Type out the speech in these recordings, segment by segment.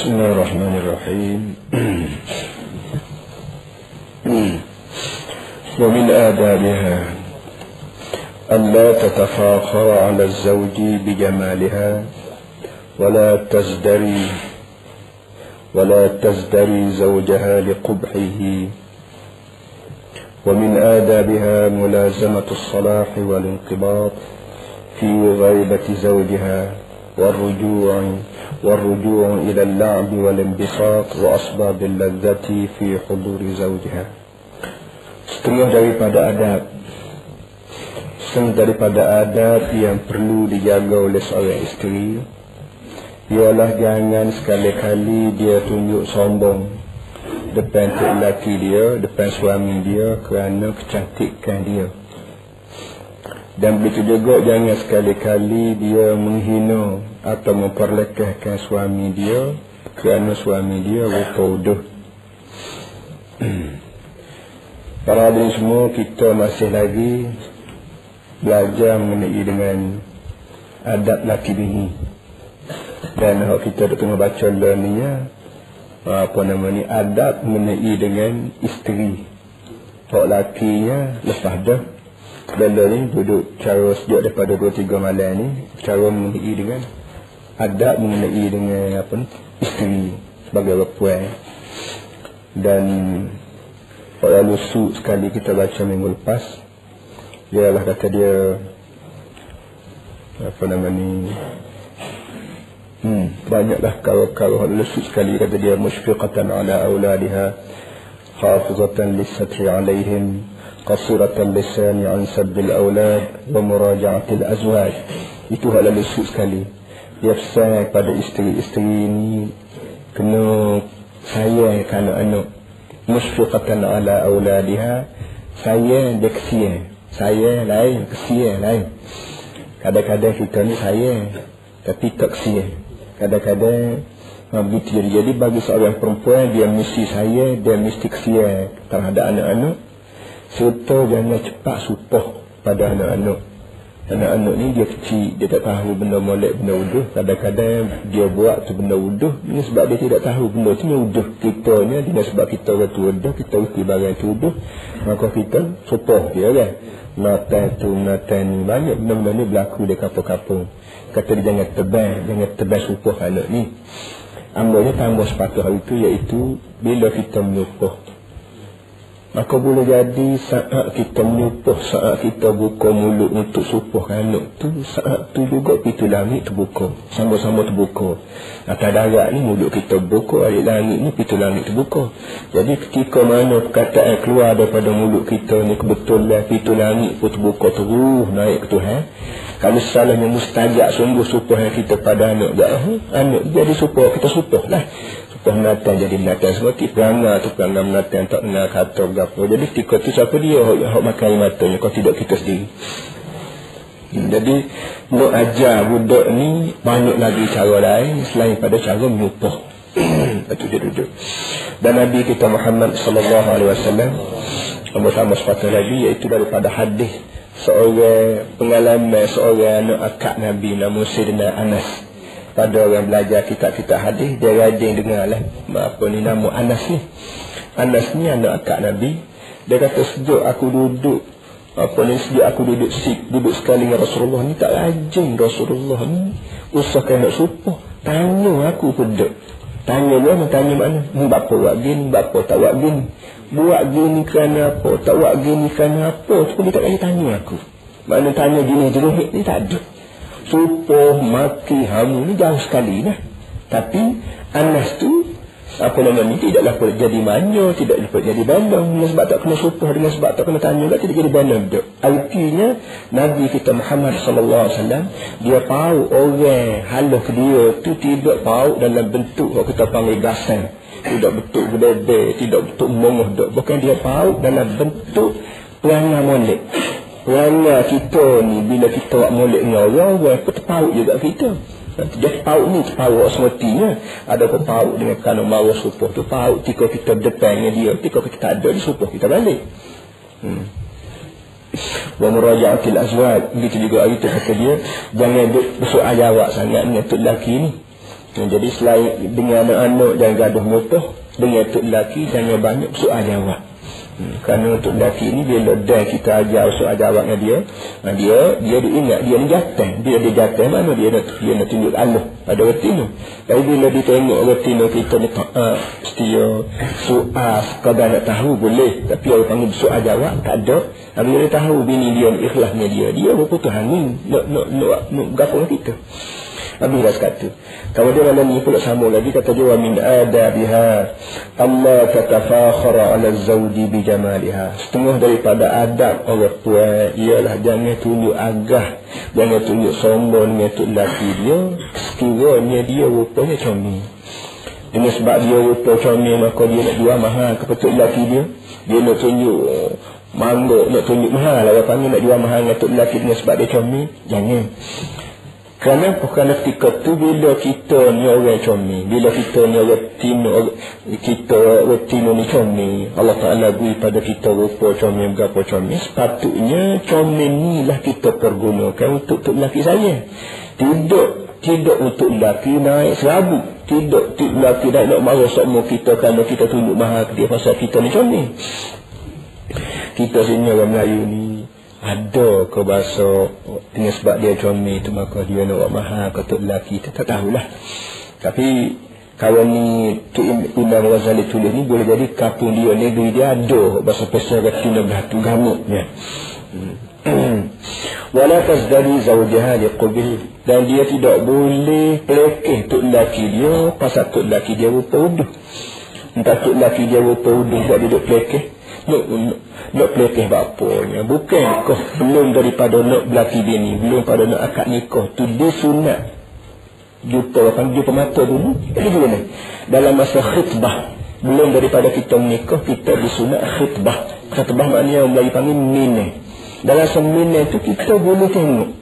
بسم الله الرحمن الرحيم. ومن آدابها ألا تتفاخر على الزوج بجمالها ولا تزدري ولا تزدري زوجها لقبحه. ومن آدابها ملازمة الصلاح والانقباض في غيبة زوجها. والرجوع والرجوع إلى اللعب والانبساط وأسباب اللذة في حضور زوجها setengah daripada adab setengah daripada adab yang perlu dijaga oleh seorang isteri ialah jangan sekali-kali dia tunjuk sombong depan tok lelaki dia, depan suami dia kerana kecantikan dia. Dan begitu juga jangan sekali-kali dia menghina atau memperlekehkan suami dia kerana suami dia rupa uduh. Para hadirin semua kita masih lagi belajar mengenai dengan adab laki bini. Dan kalau kita tengah baca ni ya, apa nama ni adab mengenai dengan isteri. Tok lakinya lepas dah benda ni duduk cara sejak daripada 2 3 malam ni cara mengenai dengan adab mengenai dengan apa ni isteri sebagai perempuan dan pada lusu sekali kita baca minggu lepas ialah kata dia apa nama ni hmm, banyaklah kalau-kalau lusu sekali kata dia musyfiqatan ala auladiha hafizatan lisatri alaihim an sabbil aulad wa muraja'atil azwaj. Itu hal lusu sekali dia pesan pada isteri-isteri ini kena sayang kerana anak musfiqatan ala auladiha sayang dia kesian. Sayang lain kesian lain. Kadang-kadang kita ni sayang tapi tak kesian. Kadang-kadang begitu. Jadi jadi bagi seorang perempuan dia mesti sayang dia mesti kesian terhadap anak-anak. Serta jangan cepat supoh pada anak-anak Anak-anak ni dia kecil, dia tak tahu benda molek, benda uduh. Kadang-kadang dia buat tu benda uduh, ini sebab dia tidak tahu benda tu uduh. Kita ni, dia sebab kita orang tu uduh, kita usti barang tu uduh. Maka kita sopoh dia kan. Natan tu, natan ni. Banyak benda-benda ni berlaku di kapal-kapal. Kata dia jangan tebal, jangan tebal sopoh anak ni. Ambilnya tambah sepatah hari itu, iaitu bila kita menyupoh Maka boleh jadi saat kita menyupuh, saat kita buka mulut untuk supuh anak tu, saat tu juga pintu langit terbuka. Sama-sama terbuka. Atas darat ni mulut kita buka, air langit ni pintu langit terbuka. Jadi ketika mana perkataan keluar daripada mulut kita ni kebetulan pintu langit pun terbuka terus naik ke Tuhan. Kalau salahnya mustajak sungguh supuh yang kita pada anak, anak jadi supuh, kita supuh lah penatang jadi penatang seperti perangai tu perangai penatang tak kenal kata berapa jadi ketika tu siapa dia? Yang makan matanya kalau tidak kita sendiri. Hmm, jadi nak ajar budak ni banyak lagi cara lain selain pada cara menyupuh itu dia duduk. Dan Nabi kita Muhammad sallallahu alaihi wasallam bersama sepatah lagi iaitu daripada hadis seorang pengalaman seorang anak akak Nabi nama Sayyidina Anas pada orang belajar kitab-kitab hadis dia rajin dengar lah apa ni nama Anas ni? Anas ni anak akak Nabi. Dia kata sejak aku duduk. Apa ni sejak aku duduk sik duduk sekali dengan Rasulullah ni. Tak rajin Rasulullah ni. Usahkan nak supah tanya aku pedek tanya dia mana tanya mana ni bapa buat gini? Bapa tak buat gini? Buat gini kerana apa? Tak buat gini kerana apa? Tu dia tak tanya aku. Mana tanya gini jeruhit ni tak ada supoh, mati, hamu ni jauh sekali lah. Tapi Anas tu apa nama ni tidaklah boleh jadi manja, tidak dapat jadi bandang dengan sebab tak kena supoh dengan sebab tak kena tanya tak tidak jadi bandang dak. Artinya Nabi kita Muhammad sallallahu alaihi wasallam dia tahu orang halus dia tu tidak tahu dalam bentuk yang kita panggil gasan. Tidak bentuk gede, tidak bentuk mongoh dak. Bukan dia tahu dalam bentuk perangai molek. Kerana kita ni bila kita buat molek dengan orang, orang pun terpaut juga kita. Dia terpaut ni terpaut semestinya. Ada pun paut dengan kerana marah supuh tu. Paut tika kita depan dengan dia. Tika kita tak ada, dia supuh kita balik. Hmm. Wa muraja'atil azwaj. Begitu juga hari tu kata dia, jangan duk besuk ajawak sangat dengan tu lelaki ni. jadi selain dengan anak-anak jangan gaduh mutuh dengan tok lelaki jangan banyak soal jawab Hmm, kerana untuk lelaki ni bila dah kita ajar soal jawabnya dia nah, dia dia ingat dia ni jatuh dia ada jatuh mana dia nak dia nak tunjuk Allah pada waktu tu tapi bila dia tengok tu kita ni tak uh, setia soal sekadar nak tahu boleh. Tapi orang panggil soal jawab tak ada. Tapi dia tahu bini dia ikhlasnya dia dia berputus angin nak nak nak, nak, nak, nak kita Nabi dah kata. Kalau dia malam ni pula sama lagi kata dia min adabiha Allah tatafakhara ala zawji bi jamaliha. Setengah daripada adab orang tua ialah jangan tunjuk agah, jangan tunjuk sombong dengan tok laki dia, sekiranya dia rupanya comel. Dengan sebab dia rupa comel maka dia nak jual mahal kepada laki dia. Dia nak tunjuk mangga nak tunjuk mahal. Lah panggil nak jual mahal dengan tok laki dengan sebab dia comel. Jangan. Kerana kerana ketika tu bila kita ni orang comel, bila kita ni orang tino, kita orang tino ni comel, Allah Ta'ala beri pada kita rupa comel, berapa comel, sepatutnya comel ni lah kita pergunakan untuk untuk lelaki saya. Tidak tidak untuk lelaki naik serabu. Tidak untuk lelaki naik nak marah semua kita kerana kita tunjuk mahal dia pasal kita ni comel. Kita sini orang Melayu ni, ada ke bahasa dengan sebab dia comel tu maka dia nak buat mahal ke tu lelaki tu tak tahulah. Tapi kawan ni tu Imam Ghazali tulis ni boleh jadi kapung dia negeri dia ada bahasa pesel kata nak berhatu gamuk ya. wala tazdari zawjaha liqubih. Dan dia tidak boleh pelekeh tu lelaki dia pasal tu lelaki dia rupa uduh. Entah tu lelaki dia rupa uduh buat duduk pelekeh nak, nak pelekeh bapanya. Bukan kau belum daripada nak belaki bini belum pada nak akad nikah. Tu dia sunat. Jumpa apa jumpa mata dulu. Jadi gimana dalam masa khutbah belum daripada kita menikah kita disunat khutbah. Khutbah maknanya yang Melayu panggil minah. Dalam seminah tu kita boleh tengok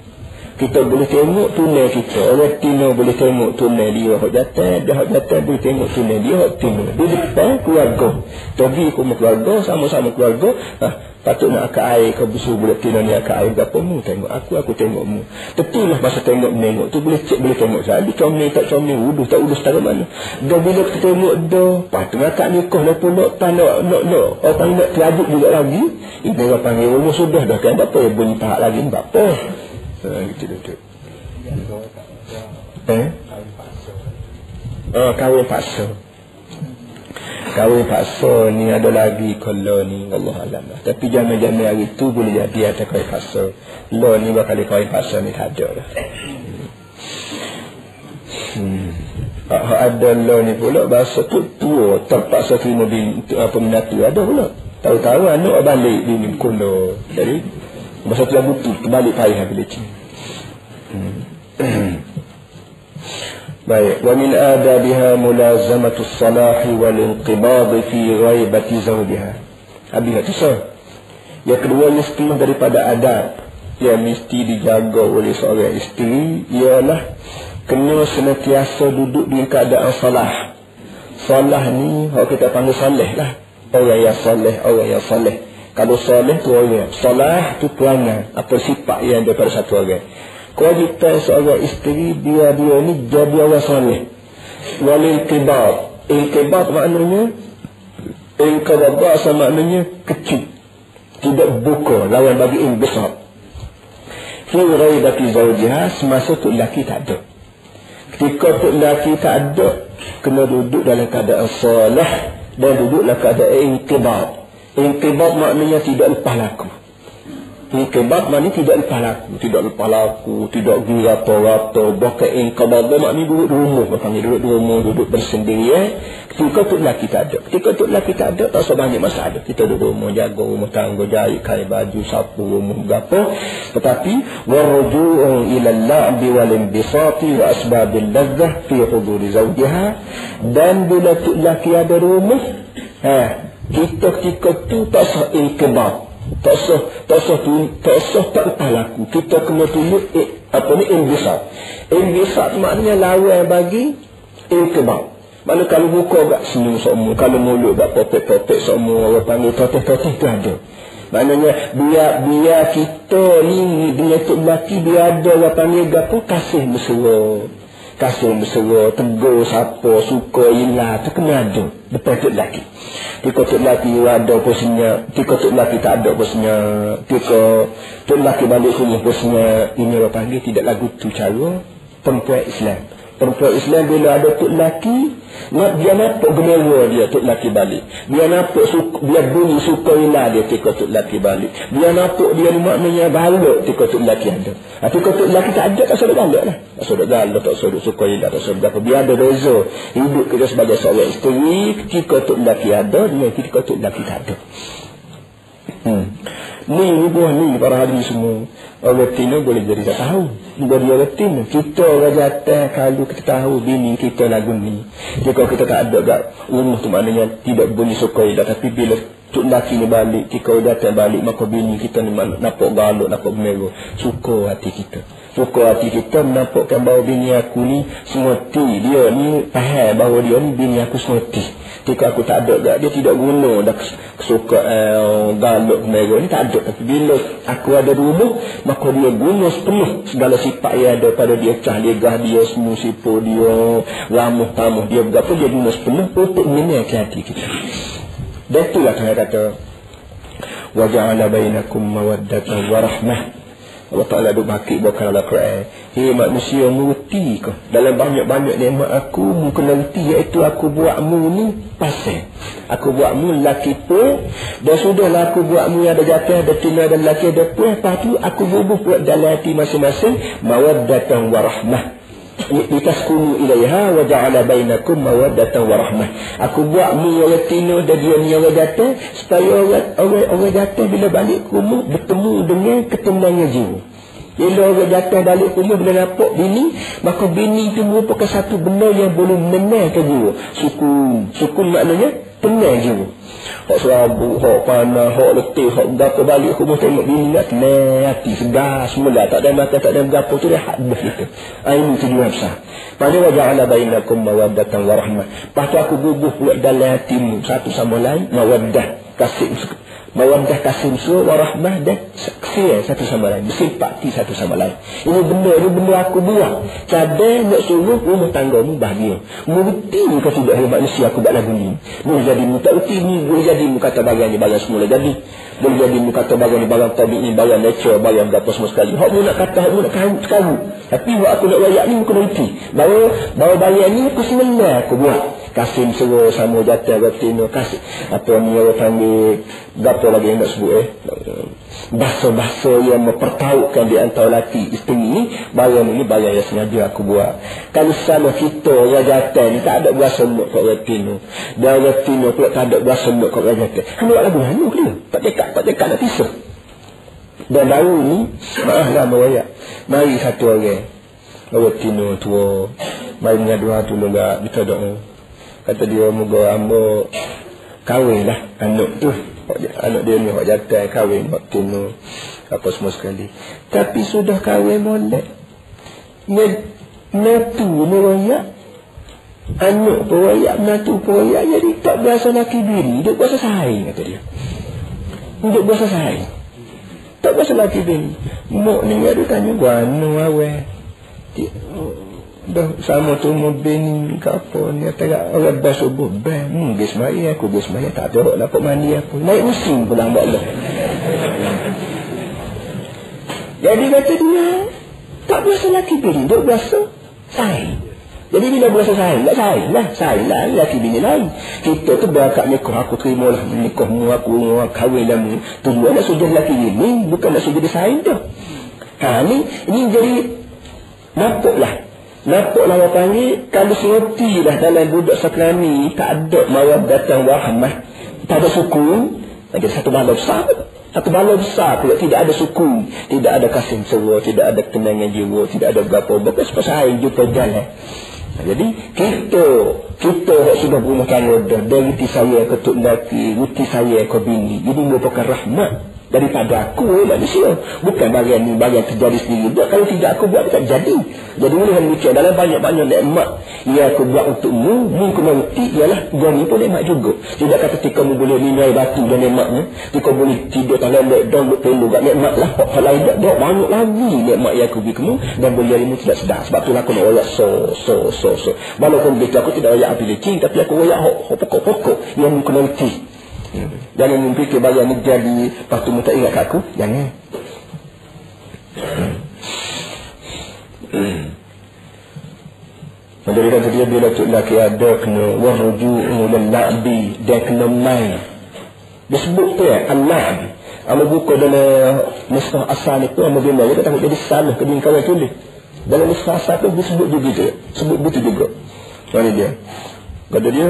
kita boleh tengok tunai kita. Orang tino boleh tengok tunai dia hak jatuh. Dia hak jatuh boleh tengok tunai dia hak tino di depan keluarga. Pergi ke rumah keluarga sama-sama keluarga. Ha, patut nak akak air ke busu boleh tino ni akak air. Berapa mu tengok? Aku aku tengok mu. Betul masa tengok menengok. Tu boleh cek boleh tengok. Saya comel tak comel. Wuduh tak wuduh setara mana. Dan bila kita tengok dah patut nak akak nikah lah pula tak nak nak nak orang nak terabut juga lagi. Ini orang panggil rumah sudah. Dah kan apa bunyi tahap lagi. Apa Ha, gitu duduk. Eh? Oh, kahwin paksa. Kahwin paksa ni ada lagi kalau ni Allah Alam lah. Tapi zaman-zaman hari tu boleh jadi ada kahwin paksa. Lo ni bakal kahwin paksa ni tak ada lah. Hmm. Ah, ada lo ni pula bahasa tu tua terpaksa terima bin, apa menatu ada pula. Tahu-tahu anak balik bini kuno. Jadi Masa tu lagu tu terbalik payah bila cik. Baik, wa min adabiha mulazamatu salah wal inqibad fi ghaibati zawjiha. Habis itu so. Yang kedua yang setengah daripada adab yang mesti dijaga oleh seorang isteri ialah kena senantiasa duduk di keadaan salah. Salah ni kalau kita panggil saleh lah. Orang yang saleh, orang yang saleh. Kalau soleh tu orang. Solah tu perangai. Apa sifat yang daripada satu orang. Kewajipan seorang isteri biar dia ni jadi orang soleh. Walil kibar. Inkibar maknanya. Inkibar sama maknanya kecil. Tidak buka. Lawan bagi in besar. Fi raibati zawjiha semasa tu lelaki tak ada. Ketika tu lelaki tak ada. Kena duduk dalam keadaan soleh. Dan duduklah keadaan inkibar. Inqibat maknanya tidak lepas laku. Inqibat maknanya tidak lepas laku. Tidak lepas laku, tidak gurata-rata. Bahkan inqibat maknanya duduk di rumah. Bahkan duduk di rumah, duduk bersendiri. Eh? Ketika tu lelaki tak ada. Ketika tu lelaki tak ada, tak sebanyak masalah. Kita duduk di rumah, jaga rumah tangga, jahit, kain baju, sapu, rumah, berapa. Tetapi, وَرُجُوءٌ إِلَى اللَّعْبِ وَالِنْبِصَاطِ وَأَسْبَابِ اللَّذَّةِ فِي حُضُورِ زَوْجِهَا Dan bila tu lelaki ada rumah, eh, kita ketika tu tak sah ikhbar tak sah tak sah tu tak sah tak laku. Kita kena tunduk eh, apa ni imbisat imbisat maknanya lawan bagi ikhbar mana kalau buka agak senyum semua kalau mulut agak popek-popek semua orang panggil toteh-toteh tu ada. Maknanya biar biar kita ni dengan tu lelaki biar ada orang panggil apa kasih mesra kasih mesra, tegur siapa, suka, ilah, tu kena ada depan tu lelaki. Tika tu lelaki ada posnya, tika tu lelaki tak ada posnya, tika tu lelaki balik sini posnya, ini orang panggil tidak lagu tu cara perempuan Islam perempuan Islam bila ada tok laki nak dia nampak gemewa dia tok laki balik. Dia nampak suka, dia bunyi suka ilah dia tika tok laki balik. Dia nampak dia maknanya balok tika tok laki ada. Tapi kalau tok laki tak ada tak sudah balok lah. Tak sudah galak tak sudah suka ilah tak sudah apa. Biar ada reza hidup kita sebagai seorang isteri ketika tok laki ada dengan ketika tok laki tak ada. Hmm. Ni ni buah ni para hadis semua Orang Tino boleh jadi tak tahu. Bagi orang Tino. Kita orang jatah kalau kita tahu bini kita lagu ni. Jika kita tak ada kat rumah tu maknanya tidak bunyi sukai dah. Tapi bila tuk laki ni balik, kita datang balik, maka bini kita ni nampak galuk, nampak merah. Suka hati kita suka hati kita menampakkan bahawa bini aku ni semati dia ni faham bahawa dia ni bini aku semati ketika aku tak ada gak dia tidak guna. Dah kesuka uh, galuk mereka ni tak ada tapi bila aku ada rumah maka dia guna sepenuh segala sifat yang ada pada dia. Cah dia gah dia semua sipu dia ramuh tamuh dia berapa dia guna sepenuh untuk menyenangkan hati kita. Dan itulah saya kata waja'ala bainakum mawaddatan wa rahmah Allah Ta'ala duk bakit bukan dalam Quran. Hei manusia mengerti ke Dalam banyak-banyak nikmat aku Mu kena reti iaitu aku buatmu ni Pasal. Aku buatmu lelaki pun Dan sudahlah aku buatmu yang ada jatuh Ada tina ada lelaki ada pun. Lepas tu aku bubuh buat dalam hati masing-masing Mawaddatan warahmah litaskunu ilaiha wa ja'ala bainakum mawaddatan wa rahmah. Aku buat mu orang tino dan dia ni orang jatuh supaya orang orang orang bila balik ke rumah bertemu dengan ketenangan jiwa. Bila orang jatuh balik ke rumah bila nampak bini, maka bini itu merupakan satu benda yang boleh menenangkan jiwa. Sukun, sukun maknanya tenang jiwa. Hak serabu, hak panah, hak letih, hak berapa balik aku pun tengok bini nak hati, segar semula. Tak ada mata, tak ada berapa tu dia hadis itu. Ah, ini tujuan besar. Pada wajah ala bainakum mawaddatan warahmah. Lepas tu aku bubuh pula dalam hatimu satu sama lain, mawaddah, kasih mawaddah kasih musuh warahmah dan kesian satu sama lain. Bersimpati satu sama lain. Ini benda ini benda aku buat. Cadang nak suruh rumah tangga mu bahagia. Mengerti kau tidak ada manusia aku buat lagu ni. Boleh jadi mu tak erti ni boleh jadi mu kata bagian ni bagian semula jadi. Boleh jadi mu kata bagian ni bagian tabi ni bagian nature bagian berapa semua sekali. Hak mu nak kata hak mu nak karu sekaru tapi buat aku nak rayak ni mu kena erti bahawa bahawa bagian ni aku sebenarnya aku buat Kasim suruh sama jatuh Gatino kasih. Apa ni orang panggil berapa lagi yang nak sebut eh? Bahasa-bahasa yang mempertahukan di antara laki isteri ni bayang ini bayang yang sengaja aku buat. Kalau sama kita orang jatuh ni tak ada bahasa muk kat Gatino dan Gatino pula tak ada bahasa muk kat jatuh. Kan buat lagu mana ke dia tak dekat tak dekat nak pisah. Dan baru ni maaf lah merayak mari satu orang. Gatino tua. Mari mengadu hati juga kita doa kata dia moga hamba kahwin lah. Anak tu anak dia ni hak jatuh kahwin waktu tu apa semua sekali. Tapi sudah kahwin molek Natu ni rayak Anak pun rayak Natu pun rayak Jadi tak berasa laki diri Dia berasa saing kata dia. Dia berasa saing. Tak berasa laki diri Mak ni ada tanya Guana awal dah sama tu ni ke apa ni kata orang dah subuh ben hmm gas mai aku gas mai tak ada nak mandi aku. Naik musim pula hamba Allah jadi kata dia tak biasa laki bini duk biasa sayang jadi bila biasa sayang tak sayang lah sayang lah laki bini lain. Kita tu berakak nikah aku terima lah nikah mu aku kahwin lah mu. Tujuan nak sujud laki bini bukan nak sujud sayang tu. Ha ni ini jadi nampak lah orang panggil Kalau serti dah dalam budak sakrani Tak ada mawad datang wahmah Tak ada suku Ada satu bala besar. Satu bala besar pula Tidak ada suku. Tidak ada kasih sewa Tidak ada tenangan jiwa Tidak ada berapa Bukan sepasal jumpa jalan. Jadi kita kita sudah berumah tangga dah. Dari saya ketuk laki, ruti saya ke bini. Jadi merupakan rahmat daripada aku manusia. Bukan bagian ni bagian terjadi sendiri. Buat kalau tidak aku buat tak jadi. Jadi boleh demikian dalam banyak-banyak nikmat yang aku buat untukmu mu kena reti ialah yang ni pun nikmat juga. Tidak kata ketika mu boleh nilai batu dan nikmatnya. Ketika boleh tidur tak lembek dan perlu kat nikmat lah. Kalau tidak dia banyak lagi nikmat yang aku beri kamu dan boleh mu tidak sedar. Sebab tu aku nak royak so so so so. Walaupun begitu aku tidak royak api lecing tapi aku royak pokok-pokok yang mu kena reti Jangan ke bagian ni jadi Lepas tu tak ingat kat aku Jangan Menjadi kata dia bila tu laki ada kena warju'u lal-la'bi dia kena main. Dia sebut tu ya, al-la'bi. Ama buka dalam nusrah asal itu, ama bina, dia takut jadi salah ke dia kawan tulis. Dalam nusrah asal itu, dia sebut juga tu. Sebut begitu juga. Mana dia? Kata dia,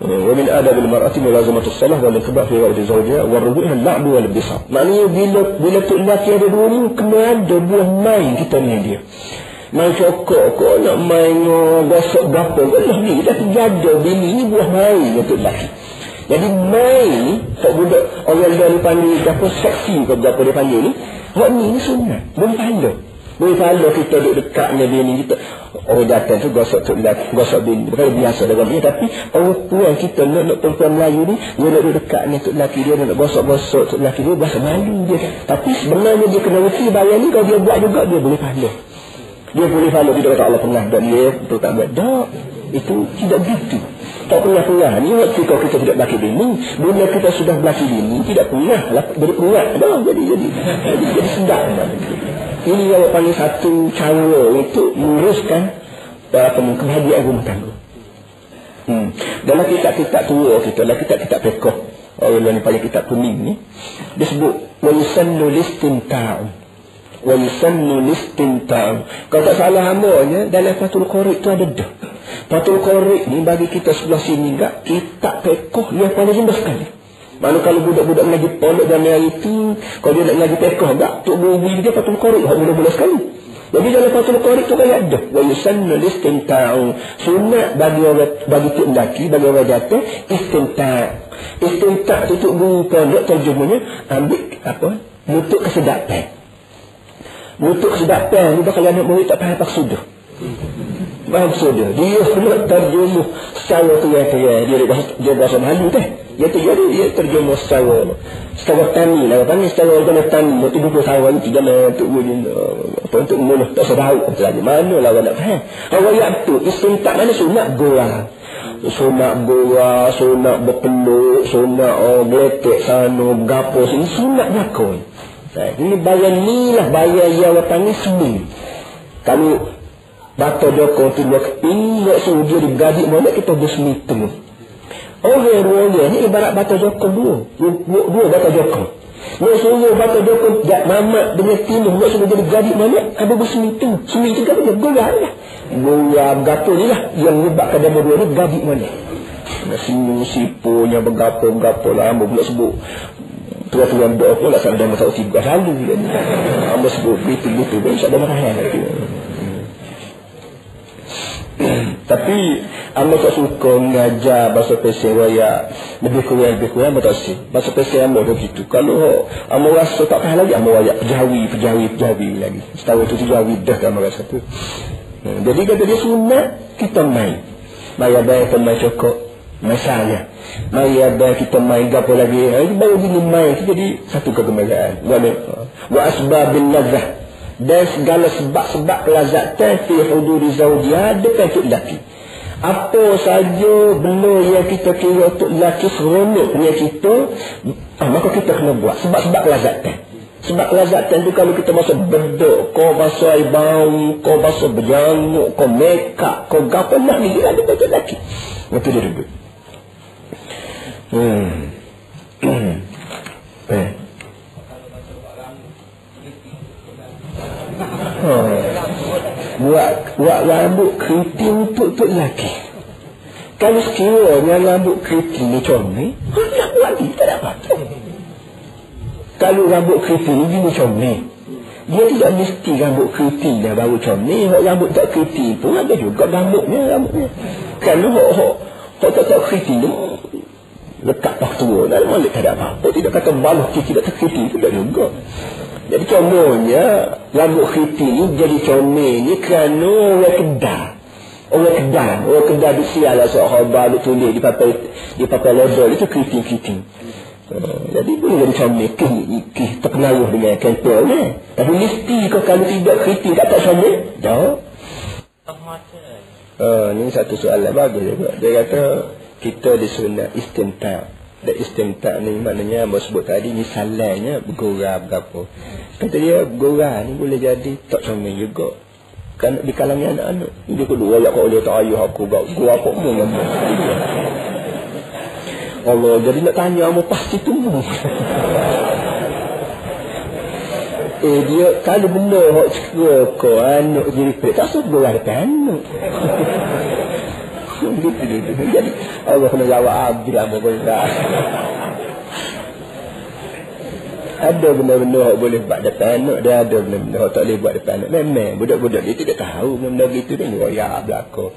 ومن آداب المرأة ملازمة الصلاة والانتباه في غير زوجها والرجوع اللعب والانبساط maknanya bila bila tu lelaki ada dua ni kena ada buah main kita ni dia main cokok kok nak main gosok gapo lah ni dah terjaga bini ni buah main untuk lelaki jadi main tak budak orang dia ni panggil gapo seksi ke gapo dia panggil ni Hak ni ni sunat. Boleh pahala. Pahala kita duduk dekat dengan bini kita. Orang datang tu gosok tu gosok bini. Bukan biasa dengan bini. Tapi orang tua kita nak, nak perempuan Melayu ni. Dia duduk dekat dengan tu lelaki dia. Dia nak gosok-gosok tu lelaki dia. Bahasa malu dia. Tapi sebenarnya dia kena reti bayar ni. Kalau dia buat juga dia boleh pahala. Dia boleh pahala. Tidak kata Allah pernah buat dia. Betul tak buat. Tak. Itu tidak begitu. Tak pernah pernah. Ni waktu kalau kita tidak belaki bini. Bila kita sudah belaki bini. Tidak pernah. Jadi pernah. Dah jadi. Jadi, jadi, jadi sedap ini yang paling satu cara untuk menguruskan eh, apa uh, kehadiran rumah tangga. Hmm. Dalam kitab-kitab tua kita, dalam kitab-kitab pekoh, orang yang paling kitab kuning ni, dia sebut, وَيُسَنُّ لِسْتِمْتَعُ وَيُسَنُّ لِسْتِمْتَعُ Kalau tak salah hamanya, dalam Fatul Qorik tu ada dah. Fatul Qorik ni bagi kita sebelah sini enggak, kitab pekoh yang paling rendah sekali. Mana kalau budak-budak mengaji pondok dan hari itu, kalau dia nak mengaji pekoh tak, Tok Guru dia patul korek, hak mula-mula sekali. Jadi dalam patul korek tu kan ada. Wa yusannu listinta'u. Sunat bagi orang, bagi tuk lelaki, bagi orang jatuh, istinta' Istinta' tu Tok Guru pondok terjemahnya, ambil apa? Mutuk kesedapan. Mutuk kesedapan ni bakal anak murid tak faham apa sudah. Faham sudah. Dia nak terjemah secara terang-terang. Dia dia bahasa malu teh. Dia tu jadi dia terjemah secara secara tani lah. Ni secara orang tani. Itu buku sawan tiga lah untuk guna apa untuk mula tak sedau lagi mana? Lah orang nak faham? Awak ya tu istintak mana? Sunat goa sunat goa sunat berpeluk sunat oh geletek sana gapo sini. Sunat bakoi ini bayar ni lah bayar yang awak tani semua kalau Bata Joko tu dua keping, nak suruh dia digadik mana kita bersemi. Orang dua ni ibarat bata jokong dua. Dua, dua bata jokong. Nak suruh bata jokong jak mamat dengan tinuh. Nak suruh jadi gadik mana? Ada bersemi tu. Semi tu kan dia goyang lah. Goyang gato ni lah. Yang menyebabkan dia berdua ni gadik mana? Nak sini sipunya bergapo-gapo lah. Ambo pula sebut. Tuan-tuan doa pun lah sana dah masak tiga. Selalu. Ambo sebut begitu-begitu. Bisa ada marah lagi. Tapi Amba tak suka mengajar bahasa Persia raya lebih kurang lebih kurang Amba tak sih. Bahasa Persia Amba dah gitu. Kalau Amba rasa tak faham lagi Amba raya pejawi, pejawi, pejawi lagi. Setahu itu pejawi dah kan rasa tu. Hmm. Jadi kata dia sunat kita main. Mari ada kita main cokok. Misalnya. Mari ada kita main gapo lagi. Ini baru gini main. Jadi satu kegembiraan. Wa asbabin nazah dan segala sebab-sebab kelazatan fi huduri zawjiyah depan untuk lelaki apa saja benda yang kita kira untuk lelaki seronok punya kita ah, maka kita kena buat sebab-sebab kelazatan sebab kelazatan tu kalau kita masuk bedok kau masuk air bau kau masuk berjanguk kau up kau gapa nak ni dia ada lelaki waktu dia duduk hmm. hmm. eh. Buat buat rambut keriting untuk untuk lelaki. Kalau sekiranya rambut keriting ni comel nak buat ni tak dapat kalau rambut keriting ni gini comel dia tidak mesti rambut keriting dah baru comel rambut tak keriting pun ada juga rambutnya rambutnya. Kalau hok tak tak keriting tu lekat tak tua dan malik tak ada apa-apa. Tidak kata balah kita tidak terkiti tidak juga jadi contohnya rambut khiti ni jadi comelnya kerana orang kedai orang kedai orang kedai di sial sahabat dia tulis di papai di papai label itu kriting-kriting uh, jadi boleh jadi comel. Kih, terpengaruh dengan kantor ni. Tapi mesti kau kalau tidak kriting tak tak comel? Tak. Uh, ni satu soalan bagus juga. Dia kata kita disunat istimta. Dan istimta ni maknanya Abang sebut tadi ni salahnya bergurau berapa. Kata dia bergurau ni boleh jadi tak sama juga. Kan di kalangan anak-anak. Dia kedua ya kau dia tak ayuh aku gak gua apa mu Allah jadi nak tanya kamu pasti tunggu. eh dia kalau benda hok cekak ko anak jadi tak sebut lah anak gitu gitu jadi Allah kena jawab abdi lah pokoknya ada benda-benda yang boleh buat depan anak dia ada benda-benda yang tak boleh buat depan anak. Memang budak-budak dia tidak tahu benda gitu dia royak belakang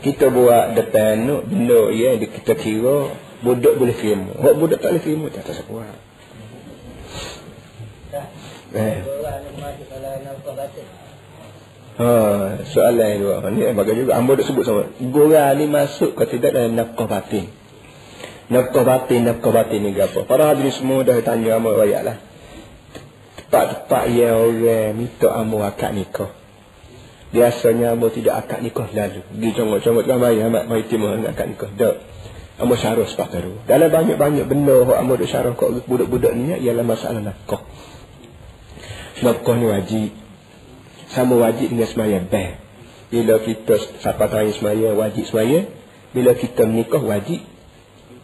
kita buat depan anak benda ya kita kira budak boleh terima. Buat budak tak boleh terima tak tahu buat. Eh Ha, soalan yang dua. Ini bagus juga. Amba dah sebut sama. Gora ni masuk ke tidak dalam nafkah batin. Nafkah batin, nafkah batin ni apa? Para hadirin semua dah tanya Amba rakyat lah. Tepat-tepat yang orang minta Amba akad nikah. Biasanya Amba tidak akad nikah lalu. Pergi congok-congok kan bayi Ahmad Mari timur akad nikah. Tak. Amba syarah sebab tu. Dalam banyak-banyak benda yang Amba dah syarah kat budak-budak ni ialah masalah nafkah. Nafkah ni wajib sama wajib dengan semaya bel. Bila kita siapa tahu semaya wajib semaya, bila kita menikah wajib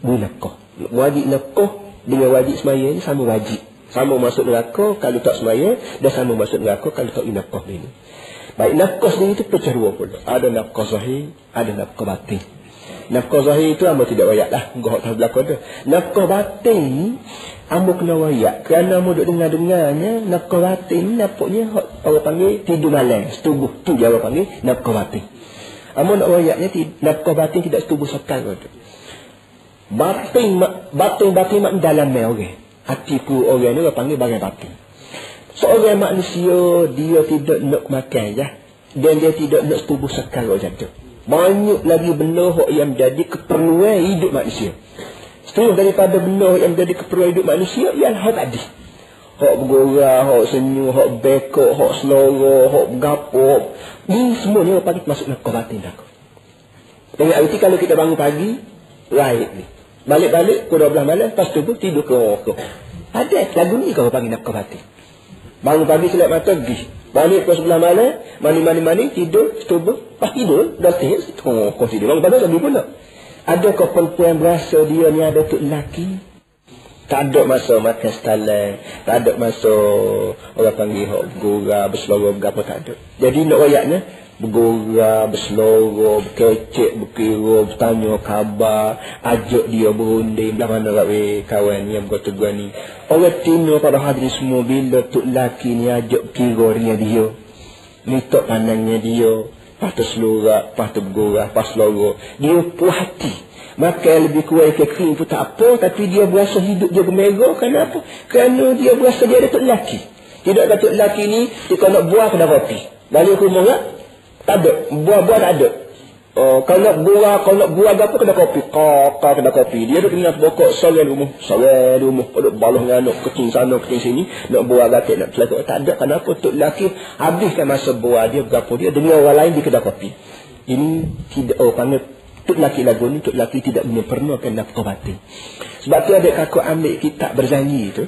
menekah. Wajib nekah dengan wajib semaya ni sama wajib. Sama masuk neraka kalau tak semaya dan sama masuk neraka kalau tak inakah ini. Baik nafkah sendiri itu pecah dua pula. Ada nafkah zahir, ada nafkah batin. Nafkah zahir itu amba tidak wayak lah. Enggak tak belakang tu. Nafkah batin Ambo kena wayak kerana ambo duk dengar-dengarnya nafkah batin napaknya orang panggil tidur malam setubuh tu dia orang panggil nafkah batin. Ambo nak wayaknya nafkah batin tidak setubuh sekali tu. Batin batin batin mak dalam mai orang. Hatiku orang ni orang panggil bagai batin. Seorang manusia dia tidak nak makan ya. Dan dia tidak nak setubuh sekali macam tu. Banyak lagi benda yang menjadi keperluan hidup manusia. Setengah daripada benda yang menjadi keperluan hidup manusia ialah hak tadi. Hak bergorah, hak senyum, hak bekok, hak selora, hak bergapuk. Ini semuanya pagi masuk dalam kebatin aku. Dengan arti kalau kita bangun pagi, right ni. Balik-balik, pukul 12 malam, lepas tu tidur ke orang Ada lagu ni kau panggil nak kebatin. Bangun pagi selap mata, pergi. Balik pukul 11 malam, mani-mani-mani, tidur, setubuh, pas tidur, dah sihir, oh, kau tidur. Bangun pada lagi pula. Adakah perempuan berasa dia ni ada untuk lelaki? Tak ada masa makan setalan. Tak ada masa orang panggil hok bergurau, berseloro, berapa tak ada. Jadi nak ayatnya bergurau, berseloro, berkecek, berkira, bertanya khabar, ajak dia berunding, belah mana rawe kawan yang berkata ni. Orang tino pada hadirin semua bila tu lelaki ni ajak kira dia. Minta pandangnya dia. Lepas tu selurak, lepas tu bergurah, lepas. Dia puas hati. Maka yang lebih kuat ke kering pun tak apa. Tapi dia berasa hidup dia gemerah. Kenapa? Kerana dia berasa dia ada tok lelaki. Tidak ada tok lelaki ni, dia nak buah kena kopi. Balik rumah tak? Tak ada. Buah-buah tak ada. Oh, kalau nak buah, kalau nak buah apa kena kopi. Kakak kena kopi. Dia duduk kena pokok sore rumah. Sore rumah. Kalau balah dengan anak kecil sana, kecil sini. Nak buah gatik, nak celaka. Tak ada. Kenapa? Tok lelaki habiskan masa buah dia, berapa dia. Dengan orang lain di kedai kopi. Ini tidak, oh panggil Tok lelaki lagu ni, tok lelaki tidak punya kena nafkah batin. Sebab tu ada kakak ambil kitab berzanji tu.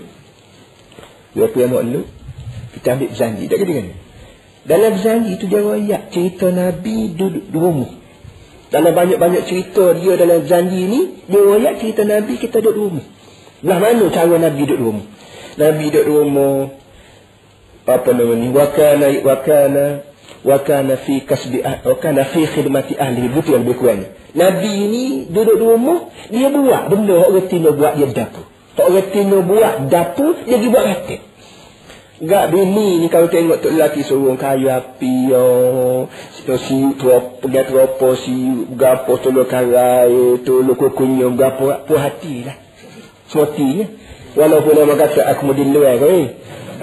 Dia apa yang? Kita ambil berzanji. Tak kata kan? Dalam berzanji tu dia rakyat cerita Nabi duduk di rumah. Dalam banyak-banyak cerita dia dalam janji ni, dia rakyat cerita Nabi kita duduk rumah. Belah mana cara Nabi duduk rumah? Nabi duduk rumah, apa nama ni, wakana, wakana, wakana fi kasbi, wakana fi khidmati ahli, betul yang kurang. Nabi ni duduk di rumah, dia buat benda orang reti buat dia dapur. Orang reti buat dapur, dia buat ratib. Gak bini ni kalau tengok tu lelaki seorang kayu api yo. Si tu pergi teropo si gapo tu lo karai tu lo kukunyo gapo puas hati lah. Sematinya. Walaupun nama kata aku mau luar kau eh.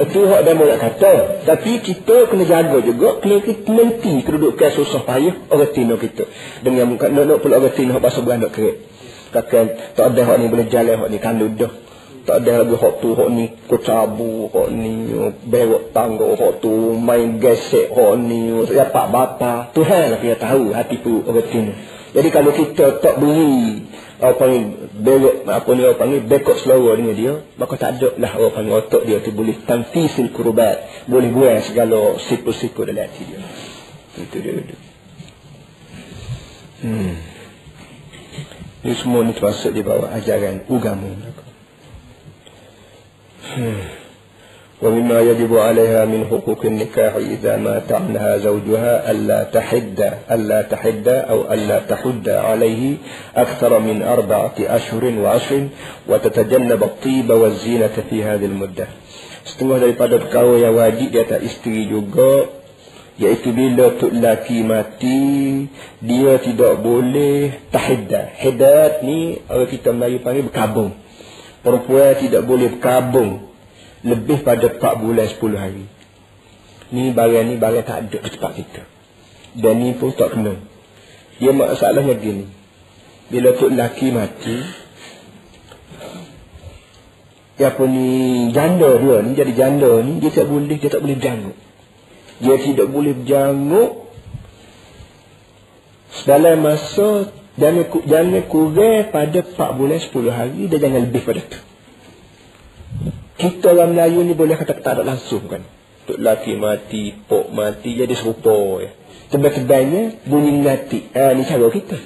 Itu hak dia nak kata. Tapi kita kena jaga juga. Kena nanti kedudukan susah payah orang tino kita. Dengan nak nak pula orang tino bahasa beranak kerek. Kakak tak ada hak ni boleh jalan hak ni kandu dah tak ada lagi hak tu hak ni kecabu hak ni berok tangga hak tu main gesek hak ni siapa bapa Tuhan lah kita tahu hati tu orang tu jadi kalau kita tak beri apa ni berok apa ni apa ni bekok selawar dengan dia maka tak ada lah orang panggil otak dia tu boleh tanfisil kurubat. Boleh buang segala siku-siku dalam hati dia. Itu dia. Hmm. ini semua ni termasuk di bawah ajaran agama ومما يجب عليها من حقوق النكاح إذا مات عنها زوجها ألا تحد ألا تحد أو ألا تحد عليه أكثر من أربعة أشهر وعشر وتتجنب الطيب والزينة في هذه المدة setengah daripada perkara yang wajib di atas isteri juga iaitu bila tok laki mati dia tidak boleh tahiddah hidat ni orang kita Melayu panggil berkabung perempuan tidak boleh berkabung lebih pada 4 bulan 10 hari. Ni barang ni barang tak ada di tempat kita. Dan ni pun tak kena. Dia masalahnya gini. Bila tu laki mati, Ya pun ni janda dia ni jadi janda ni dia tak boleh dia tak boleh berjanguk. Dia tidak boleh berjanguk dalam masa Jangan, jangan kurang pada 4 bulan 10 hari dan jangan lebih pada tu. Kita orang Melayu ni boleh kata tak ada langsung kan. Tok laki mati, pok mati jadi serupa ya. Tebal-tebalnya bunyi ngati. Ah ni cara kita.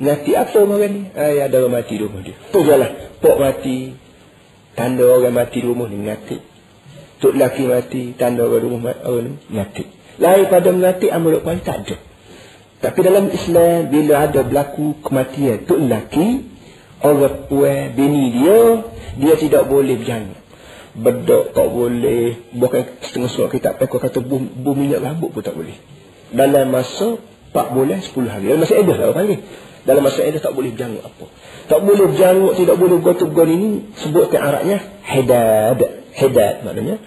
Ngati apa orang ni? Ya, ada orang mati rumah dia. Tu jelah. Pok mati. Tanda orang mati rumah ni ngati. Tok laki mati, tanda orang rumah orang ni ngati. Lain pada ngati amal pun tak ada. Tapi dalam Islam bila ada berlaku kematian tu lelaki orang puan bini dia dia tidak boleh berjanggut. Bedok tak boleh. Bukan setengah surat kita apa kata bum, bum minyak rambut pun tak boleh. Dalam masa 4 bulan 10 hari. Dalam masa edah lah orang panggil. Dalam masa edah tak boleh berjanggut apa. Tak boleh berjanggut, tidak boleh gon ini. Sebutkan Arabnya hedad. Hedad maknanya.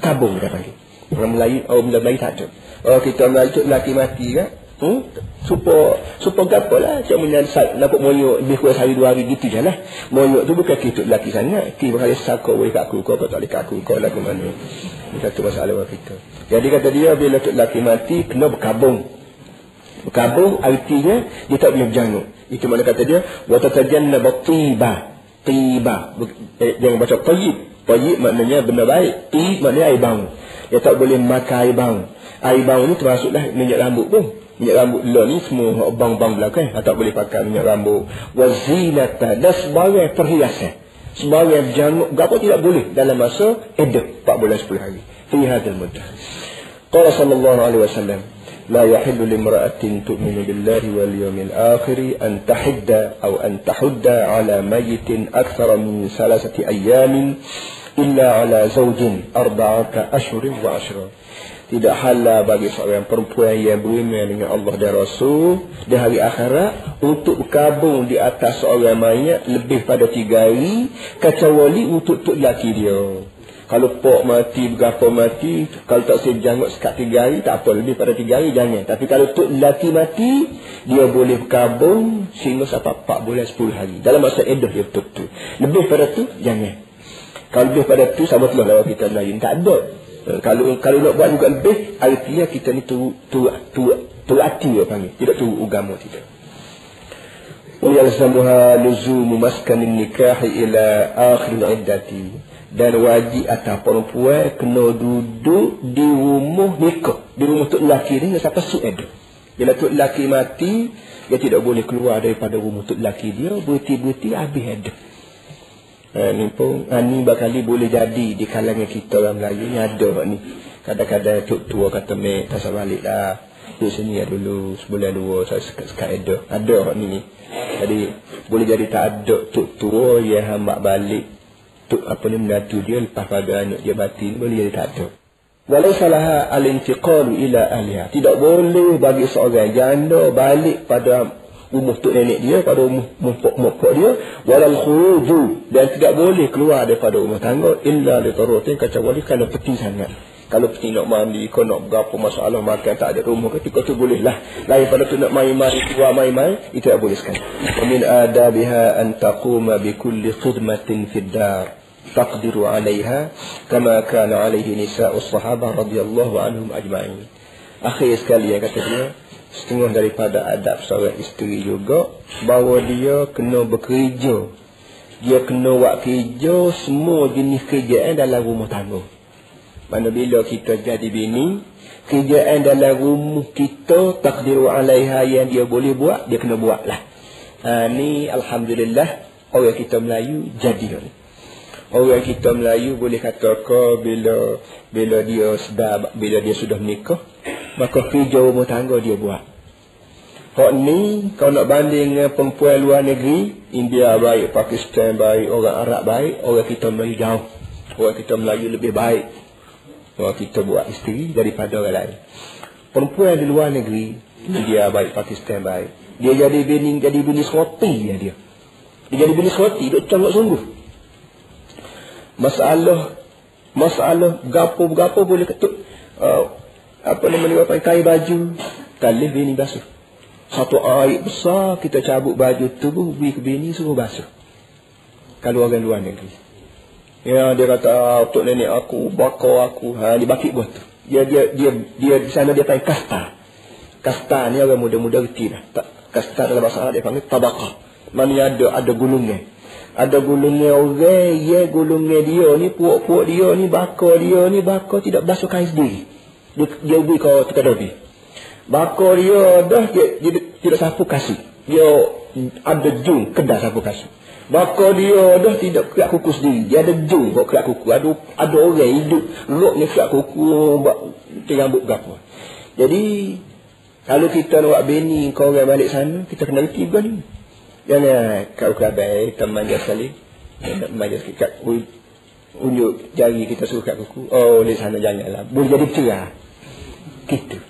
Kabung dia panggil. Orang Melayu, orang Melayu tak ada. Oh, kita Melayu tu lelaki mati kan. Hmm? Supo supo gapo lah. Cik menyalsat Nampak moyok Lebih kurang sehari dua hari Gitu je lah. Moyok tu bukan kita lelaki sangat. Kita berkali sakau Boleh kat aku Kau tak boleh kat aku Kau lagu mana? Ini satu masalah buat kita. Jadi kata dia Bila tu lelaki mati Kena berkabung. Berkabung Artinya Dia tak boleh berjanguk Itu mana kata dia Watatajanna batiba Tiba. Eh, Jangan baca tayyib. Tayyib maknanya benda baik. Tib maknanya air bau. Dia tak boleh makan air bau. Air bau ni termasuklah minyak rambut pun minyak rambut lo ni semua bang-bang belakang tak boleh pakai minyak rambut wazinata dan sebagai perhiasan sebagai janguk apa tidak boleh dalam masa edah 4 bulan 10 hari fi hadal mudah qala sallallahu alaihi wasallam لا يحل لامرأة تؤمن بالله واليوم الآخر أن تحد أو أن تحد على ميت أكثر من ثلاثة أيام إلا على زوج أربعة أشهر وعشرة tidak halal bagi seorang perempuan yang beriman dengan Allah dan Rasul di hari akhirat untuk berkabung di atas seorang mayat lebih pada tiga hari kecuali untuk tok laki dia. Kalau pok mati, berapa mati, kalau tak sejanggut sekat tiga hari, tak apa, lebih pada tiga hari, jangan. Tapi kalau tok laki mati, dia boleh berkabung sehingga sampai empat bulan, sepuluh hari. Dalam masa edah dia betul-betul. Lebih pada tu, jangan. Kalau lebih pada tu, sama tu lah kita lain. Tak ada. Eh, kalau kalau nak buat juga lebih artinya kita ni tu tu tu tu hati dia panggil. Tidak tu agama tidak wa yalzamuha luzumu maskanin nikah ila akhir iddati. Dan wajib atas perempuan kena duduk di rumah nikah. Di rumah tu lelaki ni sampai sued bila tu lelaki mati dia tidak boleh keluar daripada rumah tu lelaki dia berhenti-berhenti habis ada Ha, ni pun ha, ni bakali boleh jadi di kalangan kita orang Melayu ni ada ni. Kadang-kadang tok tua kata mek tak balik dah. Duduk sini ya dulu sebulan dua saya sekat ada. Ada ni ni. Jadi boleh jadi tak ada tok tua yang hamba balik tu, apa ni menatu dia lepas pada anak dia mati boleh jadi tak ada walau salah al-intiqalu ila ahliha tidak boleh bagi seorang janda balik pada rumah tok nenek dia pada rumah mopok mopok dia walal khuruju dan tidak boleh keluar daripada rumah tangga illa li darutin kecuali kalau penting sangat kalau pergi nak mandi, kau nak berapa masalah makan tak ada rumah ketika tu boleh lah. Lain pada tu nak main-main, keluar main-main, itu tak boleh sekali. Min adabiha an taquma bi kulli khidmatin fid dar. تقدر عليها كما كان عليه نساء الصحابة رضي الله عنهم أجمعين أخي sekali yang kata dia setengah daripada adab seorang isteri juga bahawa dia kena bekerja dia kena buat kerja semua jenis kerjaan dalam rumah tangga mana bila kita jadi bini, kerjaan dalam rumah kita takdiru alaiha yang dia boleh buat, dia kena buat lah. Ha, ni Alhamdulillah, orang kita Melayu jadi. Orang kita Melayu boleh kata ke bila bila dia sedar, bila dia sudah menikah, maka kerja rumah tangga dia buat. Hak ni, kalau nak banding dengan perempuan luar negeri, India baik, Pakistan baik, orang Arab baik, orang kita Melayu jauh. Orang kita Melayu lebih baik kalau kita buat isteri daripada orang lain. Perempuan di luar negeri, dia baik Pakistan baik. Dia jadi bini jadi bini seroti ya dia. Dia jadi bini seroti, dia canggut sungguh. Masalah masalah gapo-gapo boleh ketuk uh, apa namanya apa kain baju talih bini basuh. Satu air besar kita cabut baju tubuh bagi ke bini suruh basuh. Kalau orang luar negeri. Ya dia kata ah, untuk nenek aku, bakar aku, ha dia bakit buat tu. Dia dia dia dia di sana dia panggil kasta. Kasta ni orang muda-muda reti dah. Kasta dalam bahasa Arab dia panggil tabaqah. Mana ada ada gulungnya. Ada gulungnya orang, ya gulungnya dia ni, puak-puak dia ni, bakar dia ni, bakar tidak basuh kain sendiri. Dia, dia beri kau teka-teki. Bakar dia dah, dia, dia, dia, tidak sapu kasih. Dia ada jung, kedah sapu kasih. Maka dia dah tidak kerak kuku sendiri. Dia ada jung buat kerak kuku. Ada, ada orang hidup. Rok ni kerak kuku. Buat rambut berapa. Jadi, kalau kita nak bini kau orang balik sana, kita kena reti juga ni. Jangan kau kerabai, teman dia sekali. Nak manja sikit unjuk jari kita suruh kat kuku. Oh, di sana janganlah. Boleh jadi cerah. Gitu.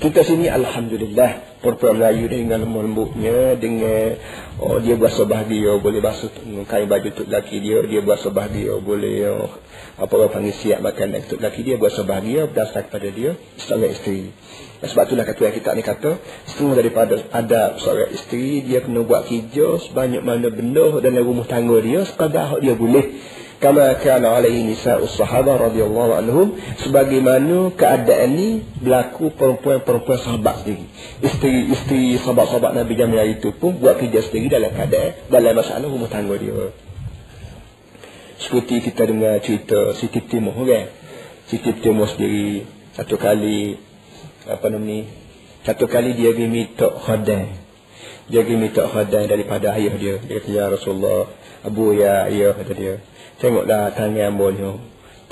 Kita sini Alhamdulillah. Perempuan Melayu dengan lembut-lembutnya Dengan oh, Dia basuh bahagia Boleh basuh kain baju untuk lelaki dia Dia basuh bahagia Boleh oh, Apa orang panggil siap makan untuk lelaki dia Basuh bahagia Berdasar kepada dia Seorang isteri. Sebab itulah kata yang kita ni kata Setengah daripada adab seorang isteri Dia kena buat kerja Sebanyak mana benda dalam rumah tangga dia Sekadar dia boleh kama kana alaihi nisa'us sahabah radhiyallahu anhum sebagaimana keadaan ini berlaku perempuan-perempuan sahabat sendiri. Isteri-isteri sahabat-sahabat Nabi Jamil itu pun buat kerja sendiri dalam keadaan dalam masalah rumah tangga dia. Seperti kita dengar cerita Siti Timur kan? Siti Timur sendiri satu kali apa nama ni satu kali dia pergi minta khadan dia pergi minta khadan daripada ayah dia. Dia kata ya Rasulullah Abu ya ayah kata dia Tengoklah tangan ambo ni.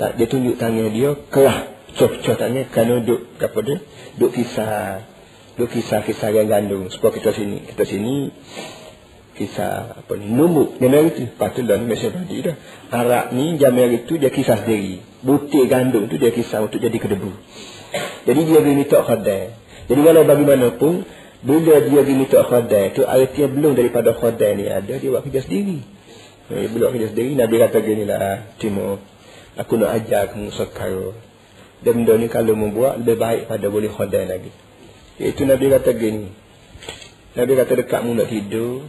Tak dia tunjuk tangan dia kelah. Cop-cop tangan kerana duk apa dia? Duk kisah. Duk kisah-kisah yang gandung. Sebab kita sini, kita sini kisah apa ni? Numbuk. Dia itu. Tu lah mesej tadi dah. Arak ni jamir itu dia kisah sendiri. Butir gandung tu dia kisah untuk jadi kedebu. Jadi dia beri minta khadai. Jadi kalau bagaimanapun bila dia beri minta khadai tu artinya belum daripada khadai ni ada dia buat kerja sendiri. Eh, beliau kerja sendiri, Nabi kata gini lah, Timur, aku nak ajar kamu sekarang. Dan benda ni kalau membuat, lebih baik pada boleh khodai lagi. Itu Nabi kata gini, Nabi kata dekat mu nak tidur,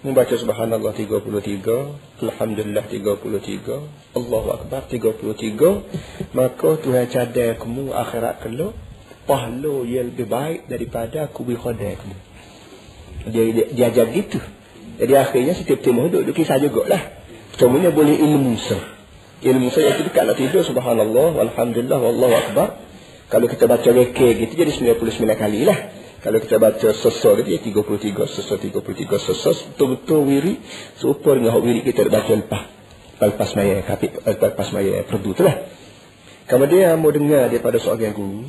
membaca subhanallah 33, Alhamdulillah 33, Allahu Akbar 33, maka Tuhan cadai kamu akhirat keluk, pahala yang lebih baik daripada aku beri khodai kamu. Dia, dia, dia ajar gitu. Jadi akhirnya setiap timur duduk, kisah jugalah. Semuanya boleh ilmu Musa. Ilmu Musa itu dekat nak tidur. Subhanallah, Alhamdulillah, Wallahu Akbar. Kalau kita baca reke gitu jadi 99 kali lah. Kalau kita baca sesor ya 33 sesor, 33 sesor. Betul-betul wiri. Serupa dengan wiri kita baca lepas. Lepas maya, kapit, lepas maya, perdu tu lah. Kemudian mau dengar daripada seorang guru.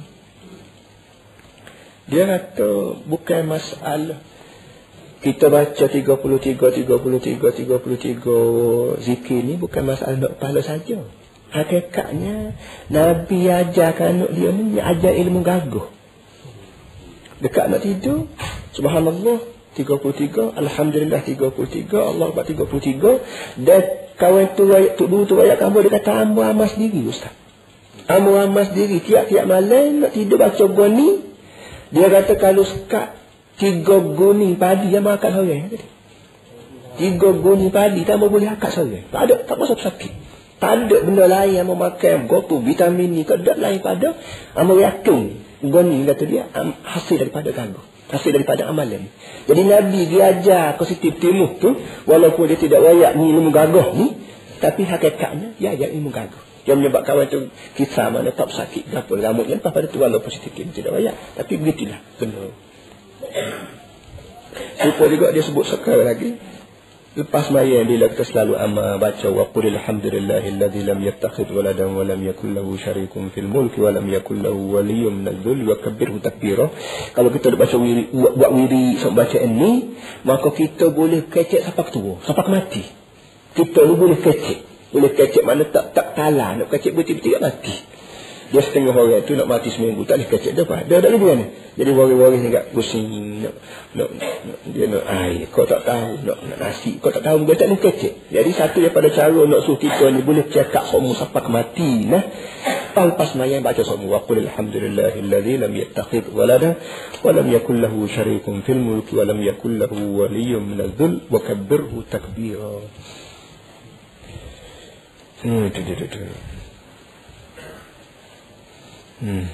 Dia kata bukan masalah kita baca 33 33 33 zikir ni bukan masalah nak pahala saja. Hakikatnya Nabi ajarkan anak dia ni ajar ilmu gagah. Dekat nak tidur, subhanallah 33, alhamdulillah 33, Allah Akbar 33 dan kawan tu tu dulu tu ayat kamu dia kata ambo amas diri ustaz. Ambo amas diri tiap-tiap malam nak tidur baca goni dia kata kalau sekat tiga guni padi yang makan orang tadi. Tiga guni padi tak boleh akak seorang. Tak ada, tak masuk sakit. Tak ada benda lain yang mau makan gotu vitamin ni tak lain pada amal yakin goni kata dia hasil daripada kamu. Hasil daripada amalan. Jadi Nabi dia ajar positif timuh tu walaupun dia tidak wayak ni ilmu gagah ni tapi hakikatnya dia ajar ilmu gagah yang menyebabkan kawan tu kisah mana tak sakit gapul rambut yang pada tu walau positif dia tidak banyak tapi begitulah kena Lupa juga dia sebut sekali lagi Lepas maya bila kita selalu amal baca wa qul alhamdulillahilladzi lam yattakhidh waladan wa lam yakul lahu syarikun fil mulki wa lam yakul lahu waliyyun wa kabbirhu takbira. Kalau kita baca wiri buat wiri sampai baca ini, maka kita boleh kecek sampai tua, sampai mati. Kita boleh kecek. Boleh kecek mana tak tak kalah. Nak kecek betul-betul mati. Dia setengah orang tu nak mati seminggu. Tak boleh kecek dia apa. Dia tak boleh mana. Jadi waris-waris ni kat pusing. Nak, nak, nak, dia nak air. Kau tak tahu. Nak, nak nasi. Kau tak tahu. Dia tak boleh kecek. Jadi satu daripada cara nak suruh kita ni boleh cakap semua sampai mati. Nah. Lepas mayang baca semua. Wa qul alhamdulillahilladzi lam yattakhid walada. Wa lam yakul lahu syarikun fil mulki. Wa lam yakul lahu waliyyun minadzul. Wa kabbirhu takbira. Hmm, tu, tu, tu, tu. Hmm.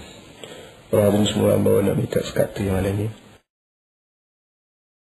Orang semua bawa nak minta sekat tu yang mana ni.